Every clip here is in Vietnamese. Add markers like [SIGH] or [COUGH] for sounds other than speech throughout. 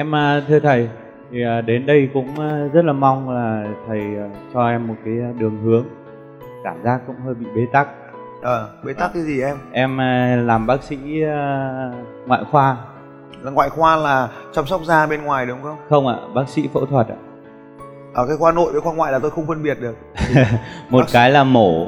Em à, thưa thầy, thì à, đến đây cũng à, rất là mong là thầy cho em một cái đường hướng. Cảm giác cũng hơi bị bế tắc. Ờ, bế tắc cái gì em? Em làm bác sĩ ngoại khoa, Là ngoại khoa là chăm sóc da bên ngoài đúng không? không ạ, bác sĩ phẫu thuật ạ. Ở cái khoa nội với khoa ngoại là tôi không phân biệt được. [LAUGHS] Một Bác cái là mổ,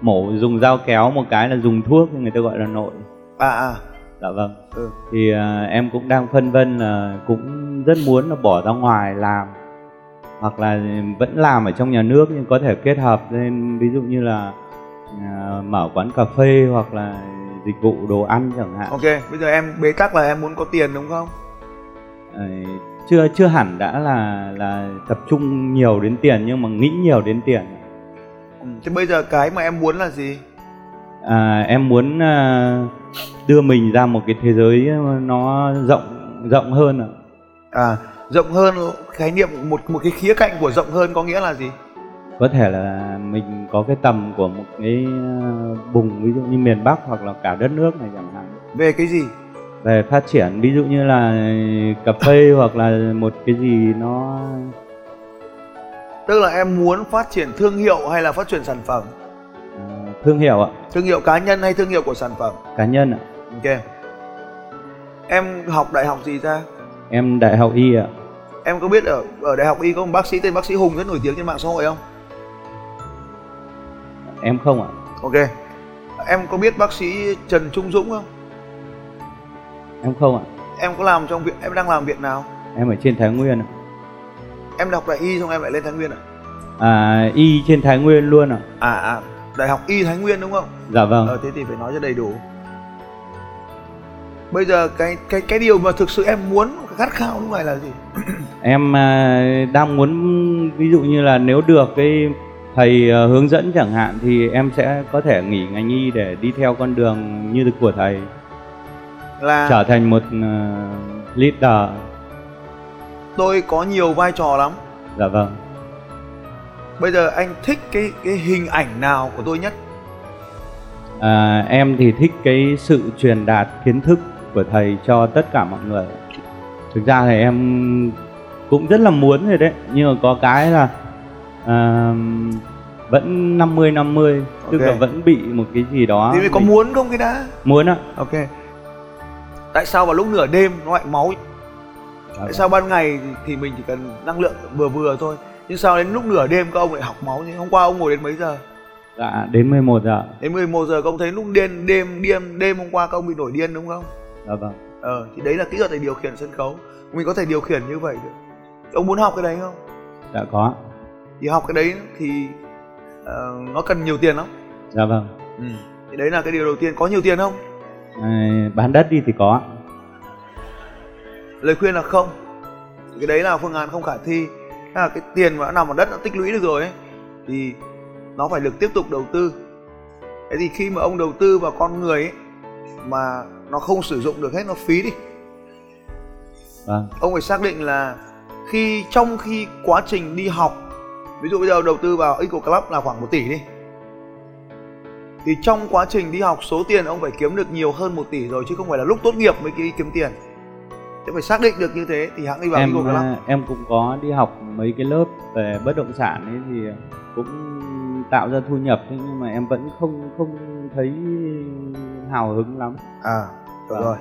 mổ dùng dao kéo, một cái là dùng thuốc người ta gọi là nội. À à, Dạ vâng. ừ. Thì à, em cũng đang phân vân là cũng rất muốn là bỏ ra ngoài làm hoặc là vẫn làm ở trong nhà nước nhưng có thể kết hợp lên ví dụ như là à, mở quán cà phê hoặc là dịch vụ đồ ăn chẳng hạn. Ok, bây giờ em bế tắc là em muốn có tiền đúng không? À, chưa chưa hẳn đã là là tập trung nhiều đến tiền nhưng mà nghĩ nhiều đến tiền. Ừ. Thế bây giờ cái mà em muốn là gì? À, em muốn à, đưa mình ra một cái thế giới nó rộng rộng hơn ạ. À, rộng hơn khái niệm một một cái khía cạnh của rộng hơn có nghĩa là gì? có thể là mình có cái tầm của một cái ờ, vùng ví dụ như miền Bắc hoặc là cả đất nước này chẳng hạn Về cái gì? về phát triển ví dụ như là cà phê [COUGHS] hoặc là một cái gì nó Tức là em muốn phát triển thương hiệu hay là phát triển sản phẩm? Thương hiệu ạ Thương hiệu cá nhân hay thương hiệu của sản phẩm? cá nhân ạ Ok. Em học đại học gì ra? em đại học y ạ Em có biết ở ở đại học y có một bác sĩ tên bác sĩ Hùng rất nổi tiếng trên mạng xã hội không? em không ạ Ok. Em có biết bác sĩ Trần Trung Dũng không? em không ạ Em có làm trong viện em đang làm viện nào? em ở trên Thái Nguyên ạ Em học đại y xong em lại lên Thái Nguyên à? à y trên Thái Nguyên luôn ạ À à, đại học y Thái Nguyên đúng không? dạ vâng Ờ thế thì phải nói cho đầy đủ. Bây giờ cái cái cái điều mà thực sự em muốn khát khao lúc này là gì? [CLEARS THROAT] em à, đang muốn ví dụ như là nếu được cái thầy à, hướng dẫn chẳng hạn thì em sẽ có thể nghỉ ngành y để đi theo con đường như của thầy Là trở thành một uh, leader tôi có nhiều vai trò lắm. dạ vâng Bây giờ anh thích cái cái hình ảnh nào của tôi nhất? à, em thì thích cái sự truyền đạt kiến thức của thầy cho tất cả mọi người thực ra thì em cũng rất là muốn rồi đấy nhưng mà có cái là à, vẫn 50 50 tức Ok. là vẫn bị một cái gì đó Thì có mình- muốn không cái đã? muốn ạ Ok. Tại sao vào lúc nửa đêm nó lại máu? Dạ Tại sao ban ngày thì mình chỉ cần năng lượng vừa vừa thôi. Nhưng sao đến lúc nửa đêm các ông lại học máu như hôm qua ông ngồi đến mấy giờ? dạ đến 11 giờ Đến 11 giờ các ông thấy lúc đêm đêm đêm đêm hôm qua các ông bị nổi điên đúng không? dạ vâng Ờ thì đấy là kỹ thuật để điều khiển sân khấu. Mình có thể điều khiển như vậy được. Ông muốn học cái đấy không? dạ có Thì học cái đấy thì ờ, nó cần nhiều tiền lắm. dạ vâng Ừ. Thì đấy là cái điều đầu tiên. Có nhiều tiền không? à, bán đất đi thì có Lời khuyên là không. Thì cái đấy là phương án không khả thi. Thế là cái tiền mà đã nằm ở đất đã tích lũy được rồi ấy thì nó phải được tiếp tục đầu tư. Thế thì khi mà ông đầu tư vào con người ấy mà nó không sử dụng được hết nó phí đi. vâng Ông phải xác định là khi trong khi quá trình đi học ví dụ bây giờ đầu tư vào Eco Club là khoảng 1 tỷ đi thì trong quá trình đi học số tiền ông phải kiếm được nhiều hơn 1 tỷ rồi chứ không phải là lúc tốt nghiệp mới kiếm tiền thế phải xác định được như thế thì hãng đi vào em Eco Club à, em cũng có đi học mấy cái lớp về bất động sản ấy thì cũng tạo ra thu nhập nhưng mà em vẫn không không thấy hào hứng lắm. À được Vâng. rồi.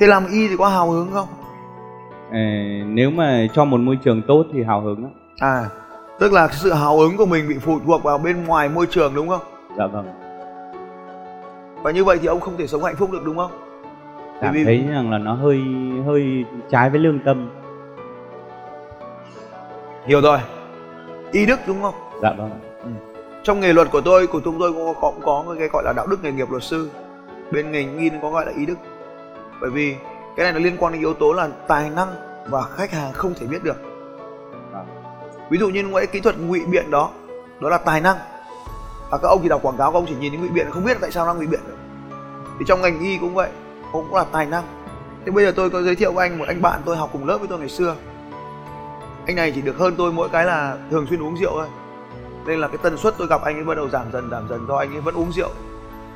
Thế làm y thì có hào hứng không? Ờ, nếu mà cho một môi trường tốt thì hào hứng á. à tức là sự hào hứng của mình bị phụ thuộc vào bên ngoài môi trường đúng không? Dạ vâng. Và như vậy thì ông không thể sống hạnh phúc được đúng không cảm vì- thấy rằng là nó hơi hơi trái với lương tâm. Hiểu rồi. Y đức đúng không? Dạ vâng. Trong nghề luật của tôi của chúng tôi cũng có, cũng có cái gọi là đạo đức nghề nghiệp luật sư. Bên ngành nghi có gọi là ý đức. Bởi vì cái này nó liên quan đến yếu tố là tài năng và khách hàng không thể biết được. Vâng. ví dụ như cái kỹ thuật ngụy biện đó đó là tài năng. Và các ông thì đọc quảng cáo các ông chỉ nhìn đến ngụy biện không biết tại sao nó ngụy biện được. Thì trong ngành y cũng vậy cũng là tài năng. Thế bây giờ tôi có giới thiệu với anh một anh bạn tôi học cùng lớp với tôi ngày xưa. Anh này chỉ được hơn tôi mỗi cái là thường xuyên uống rượu thôi. Nên là cái tần suất tôi gặp anh ấy bắt đầu giảm dần giảm dần do anh ấy vẫn uống rượu.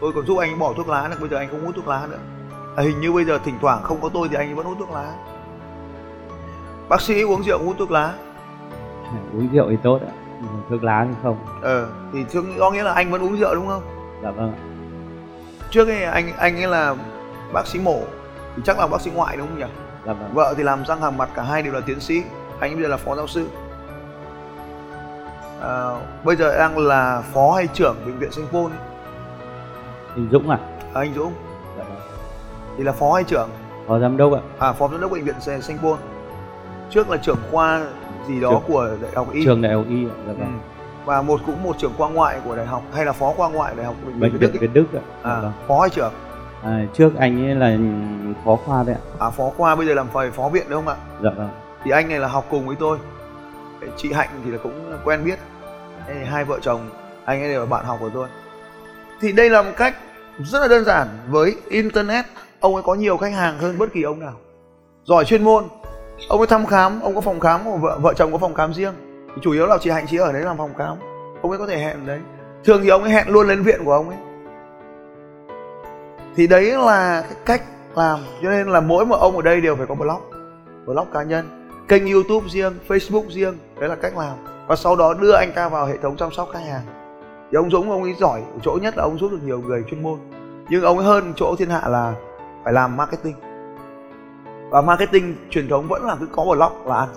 Tôi còn giúp anh ấy bỏ thuốc lá được bây giờ anh không hút thuốc lá nữa. À, hình như bây giờ thỉnh thoảng không có tôi thì anh ấy vẫn hút thuốc lá. Bác sĩ uống rượu hút thuốc lá. [LAUGHS] Uống rượu thì tốt ạ thuốc lá thì không. Ờ thì trước có nghĩa là anh vẫn uống rượu đúng không? Dạ vâng trước ấy anh anh ấy là bác sĩ mổ. Thì chắc là bác sĩ ngoại đúng không nhỉ? Dạ vâng. Vợ thì làm răng hàm mặt cả hai đều là tiến sĩ. Anh bây giờ là phó giáo sư. À, bây giờ đang là phó hay trưởng bệnh viện Sanh Pôn? Anh Dũng à? À, anh Dũng. Dạ vâng. Thì là phó hay trưởng? Phó giám đốc ạ. À phó giám đốc bệnh viện Sanh Pôn. Trước là trưởng khoa gì đó Trưởng- của đại học y. Trường đại học y ạ dạ ừ. vâng và một cũng một trưởng khoa ngoại của đại học hay là phó khoa ngoại đại học bệnh viện viện Đức. Việt Đức ạ. Dạ à, vâng. phó hay trưởng à, trước anh ấy là phó khoa đấy ạ. À phó khoa bây giờ làm phó phó viện đúng không ạ? Dạ vâng. Thì anh này là học cùng với tôi. Chị hạnh thì là cũng quen biết. Hai vợ chồng anh ấy đều là bạn học của tôi. Thì đây là một cách rất là đơn giản với internet. Ông ấy có nhiều khách hàng hơn bất kỳ ông nào. Giỏi chuyên môn. Ông ấy thăm khám ông có phòng khám của vợ vợ chồng có phòng khám riêng. Chủ yếu là chị hạnh chị ở đấy làm phòng khám. Ông ấy có thể hẹn đấy. Thường thì ông ấy hẹn luôn lên viện của ông ấy thì đấy là cái cách làm, cho nên là mỗi một ông ở đây đều phải có blog blog cá nhân, kênh youtube riêng, facebook riêng, đấy là cách làm. Và sau đó đưa anh ta vào hệ thống chăm sóc khách hàng. Thì ông dũng, ông ấy giỏi, ở chỗ nhất là ông giúp được nhiều người chuyên môn. Nhưng ông ấy hơn chỗ thiên hạ là phải làm marketing. Và marketing truyền thống vẫn là cứ có blog là ăn.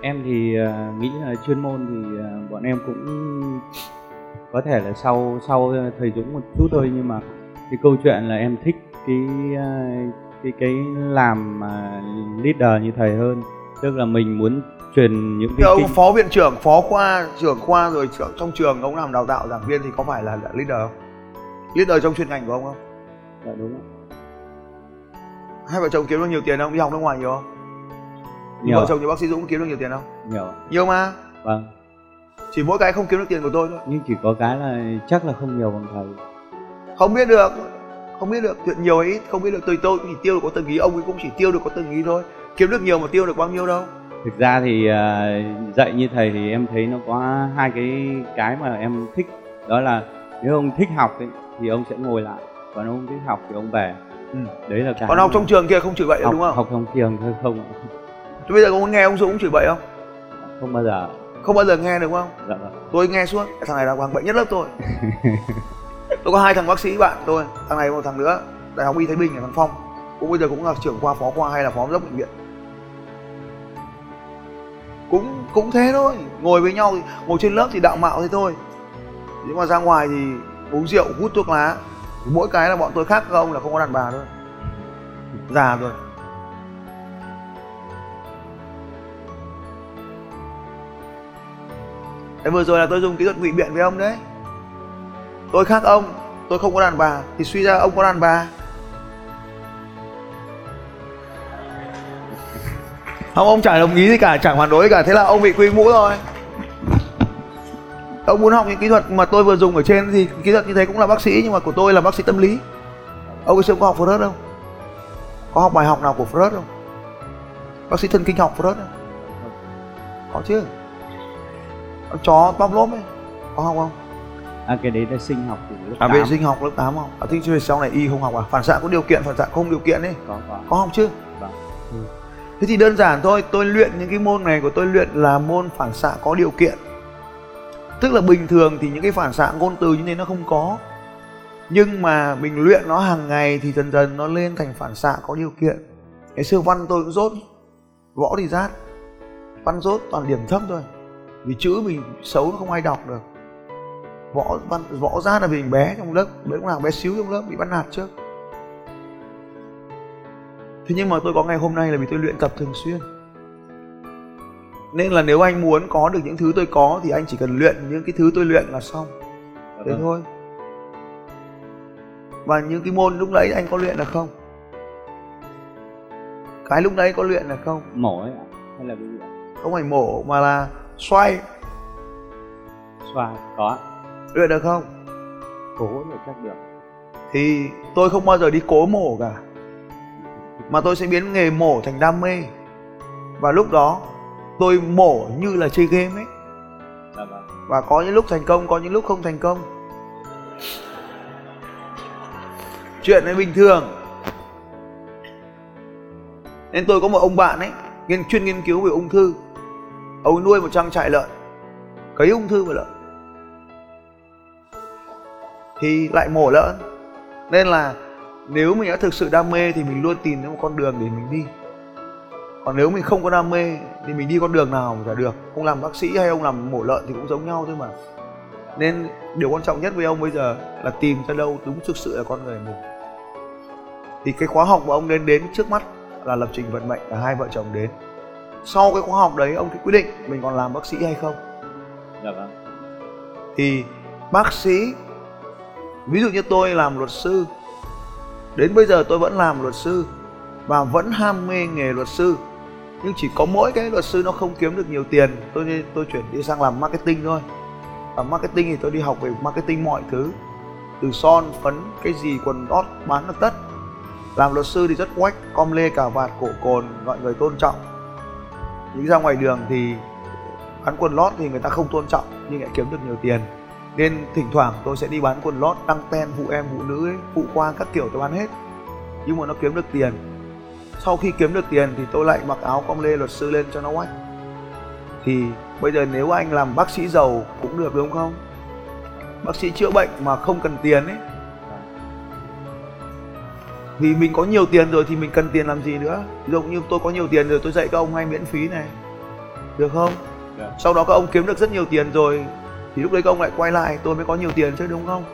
Em thì à, nghĩ là chuyên môn thì à, bọn em cũng có thể là sau sau thầy Dũng một chút thôi nhưng mà cái câu chuyện là em thích cái ờ, cái cái làm mà leader như thầy hơn. Tức là mình muốn truyền những cái ông kinh phó viện trưởng phó khoa trưởng khoa rồi trưởng trong trường ông làm đào tạo giảng viên thì có phải là, là leader không? Leader trong chuyên ngành của ông không? Dạ đúng hai vợ chồng kiếm được nhiều tiền không? Đi học nước ngoài nhiều không? Nhiều vợ chồng như bác sĩ Dũng kiếm được nhiều tiền không? Nhiều nhiều mà. Vâng chỉ mỗi cái không kiếm được tiền của tôi thôi. Nhưng chỉ có cái là chắc là không nhiều bằng thầy. Không biết được không biết được chuyện nhiều hay ít không biết được. Tôi tôi cũng chỉ tiêu được có từng ý ông ấy cũng chỉ tiêu được có từng ý thôi. Kiếm được nhiều mà tiêu được bao nhiêu đâu. Thực ra thì ờ, dạy như thầy thì em thấy nó có hai cái cái mà em thích. Đó là nếu ông thích học ấy, thì ông sẽ ngồi lại. Còn ông thích học thì ông về. Ừ. đấy là cái còn học trong trường kia không chửi bậy học, đúng không? học trong trường thôi không. Bây giờ có muốn nghe ông Dũng chửi bậy không? Không bao giờ không bao giờ nghe đúng không? Dạ vâng. Tôi nghe suốt. Thằng này là thằng bệnh nhất lớp tôi. Tôi có hai thằng bác sĩ bạn tôi thằng này một thằng nữa đại học y thái bình là thằng phong. Cũng bây giờ cũng là trưởng khoa phó khoa hay là phó giám đốc bệnh viện. Cũng cũng thế thôi. Ngồi với nhau ngồi trên lớp thì đạo mạo thế thôi. Nhưng mà ra ngoài thì uống rượu hút thuốc lá mỗi cái là bọn tôi khác các ông là không có đàn bà thôi. Già rồi đấy vừa rồi là tôi dùng kỹ thuật ngụy biện với ông đấy. Tôi khác ông, Tôi không có đàn bà, Thì suy ra ông có đàn bà. Không ông chả đồng ý gì cả, Chẳng phản đối gì cả. Thế là ông bị quy mũ rồi. Ông muốn học những kỹ thuật mà tôi vừa dùng ở trên Thì kỹ thuật như thế cũng là bác sĩ, Nhưng mà của tôi là bác sĩ tâm lý. Ông ấy xem có học Freud không? Có học bài học nào của Freud không? Bác sĩ thần kinh học Freud không? Có chứ chó Pavlov ấy Có học không à cái đấy là sinh học từ lớp À 8. vệ sinh học lớp 8 không? À thế sau này y không học à? Phản xạ có điều kiện, phản xạ không điều kiện ấy có có Có học chứ? Vâng. Thế thì đơn giản thôi, tôi luyện những cái môn này của tôi luyện là môn phản xạ có điều kiện Tức là bình thường thì những cái phản xạ ngôn từ như thế nó không có Nhưng mà mình luyện nó hàng ngày thì dần dần nó lên thành phản xạ có điều kiện Ngày xưa văn tôi cũng rốt Võ thì rát văn rốt toàn điểm thấp thôi vì chữ mình xấu không ai đọc được. Võ văn võ ra là vì mình bé trong lớp bé cũng là bé xíu trong lớp bị bắt nạt trước. Thế nhưng mà tôi có ngày hôm nay là vì tôi luyện tập thường xuyên. Nên là nếu anh muốn có được những thứ tôi có thì anh chỉ cần luyện những cái thứ tôi luyện là xong. Thế vâng. thôi. Và những cái môn lúc đấy anh có luyện là không? Cái lúc đấy có luyện là không? Mổ ấy ạ hay là cái gì không phải mổ mà là xoay. Xoa có. Luyện được không? Cố là chắc được. Thì tôi không bao giờ đi cố mổ cả. Mà tôi sẽ biến nghề mổ thành đam mê. Và lúc đó tôi mổ như là chơi game ấy. Dạ vâng. Và có những lúc thành công có những lúc không thành công. Chuyện ấy bình thường. Nên tôi có một ông bạn ấy nghiên chuyên nghiên cứu về ung thư ông nuôi một trang trại lợn. Cấy ung thư vào lợn. Thì lại mổ lợn. Nên là nếu mình đã thực sự đam mê thì mình luôn tìm đến một con đường để mình đi. Còn nếu mình không có đam mê thì mình đi con đường nào cũng chả được. Ông làm bác sĩ hay ông làm mổ lợn thì cũng giống nhau thôi mà. Nên điều quan trọng nhất với ông bây giờ là tìm ra đâu đúng thực sự là con người mình. Thì cái khóa học mà ông nên đến trước mắt là lập trình vận mệnh cả hai vợ chồng đến sau cái khóa học đấy ông thì quyết định mình còn làm bác sĩ hay không? Dạ vâng. Thì bác sĩ ví dụ như tôi làm luật sư đến bây giờ tôi vẫn làm luật sư và vẫn ham mê nghề luật sư. Nhưng chỉ có mỗi cái luật sư nó không kiếm được nhiều tiền tôi tôi chuyển đi sang làm marketing thôi. Và marketing thì tôi đi học về marketing mọi thứ từ son phấn cái gì quần lót bán là tất. Làm luật sư thì rất quách com lê cà vạt cổ cồn gọi người tôn trọng nhưng ra ngoài đường thì bán quần lót thì người ta không tôn trọng nhưng lại kiếm được nhiều tiền. Nên thỉnh thoảng tôi sẽ đi bán quần lót đăng ten phụ em phụ nữ ấy, phụ qua các kiểu tôi bán hết. Nhưng mà nó kiếm được tiền. Sau khi kiếm được tiền thì tôi lại mặc áo com lê luật sư lên cho nó oách. Thì bây giờ nếu anh làm bác sĩ giàu cũng được đúng không? Bác sĩ chữa bệnh mà không cần tiền ấy vì mình có nhiều tiền rồi thì mình cần tiền làm gì nữa? Ví dụ như tôi có nhiều tiền rồi tôi dạy các ông ngay miễn phí này. Được không? Được. sau đó các ông kiếm được rất nhiều tiền rồi thì lúc đấy các ông lại quay lại tôi mới có nhiều tiền chứ đúng không?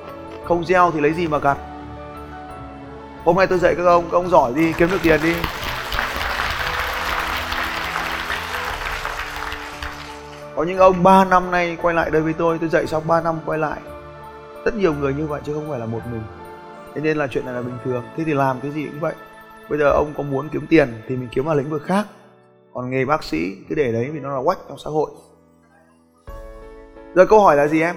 Không gieo thì lấy gì mà gặt? Hôm nay tôi dạy các ông các ông giỏi đi kiếm được tiền đi. Có những ông 3 năm nay quay lại đây với tôi tôi dạy xong 3 năm quay lại. Rất nhiều người như vậy chứ không phải là một mình thế nên là chuyện này là bình thường. Thế thì làm cái gì cũng vậy. Bây giờ ông có muốn kiếm tiền thì mình kiếm vào lĩnh vực khác. Còn nghề bác sĩ cứ để đấy vì nó là quách trong xã hội. Giờ câu hỏi là gì em?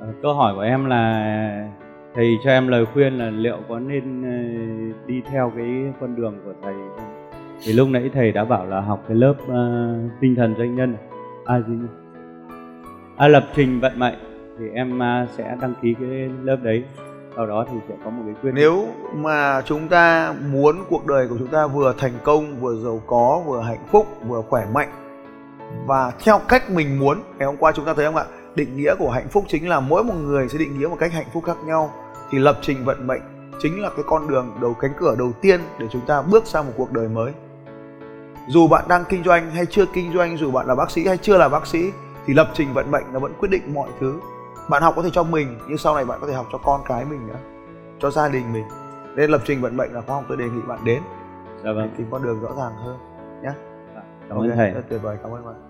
À, câu hỏi của em là thầy cho em lời khuyên là liệu có nên ờ, đi theo cái con đường của thầy không? Thì lúc nãy thầy đã bảo là học cái lớp uh, tinh thần doanh nhân. À gì nhỉ? À, lập trình vận mệnh. Thì em uh, sẽ đăng ký cái lớp đấy sau đó thì sẽ có một cái quyết nếu mà chúng ta muốn cuộc đời của chúng ta vừa thành công, vừa giàu có, vừa hạnh phúc, vừa khỏe mạnh, và theo cách mình muốn, ngày hôm qua chúng ta thấy không ạ? Định nghĩa của hạnh phúc chính là mỗi một người sẽ định nghĩa một cách hạnh phúc khác nhau. Thì lập trình vận mệnh chính là cái con đường đầu cánh cửa đầu tiên để chúng ta bước sang một cuộc đời mới. Dù bạn đang kinh doanh hay chưa kinh doanh, dù bạn là bác sĩ hay chưa là bác sĩ, thì lập trình vận mệnh nó vẫn quyết định mọi thứ bạn học có thể cho mình nhưng sau này bạn có thể học cho con cái mình nữa cho gia đình mình. Nên lập trình vận mệnh là khóa học tôi đề nghị bạn đến. Dạ để vâng tìm con đường rõ ràng hơn nhé cảm ơn thầy. rất tuyệt vời cảm ơn bạn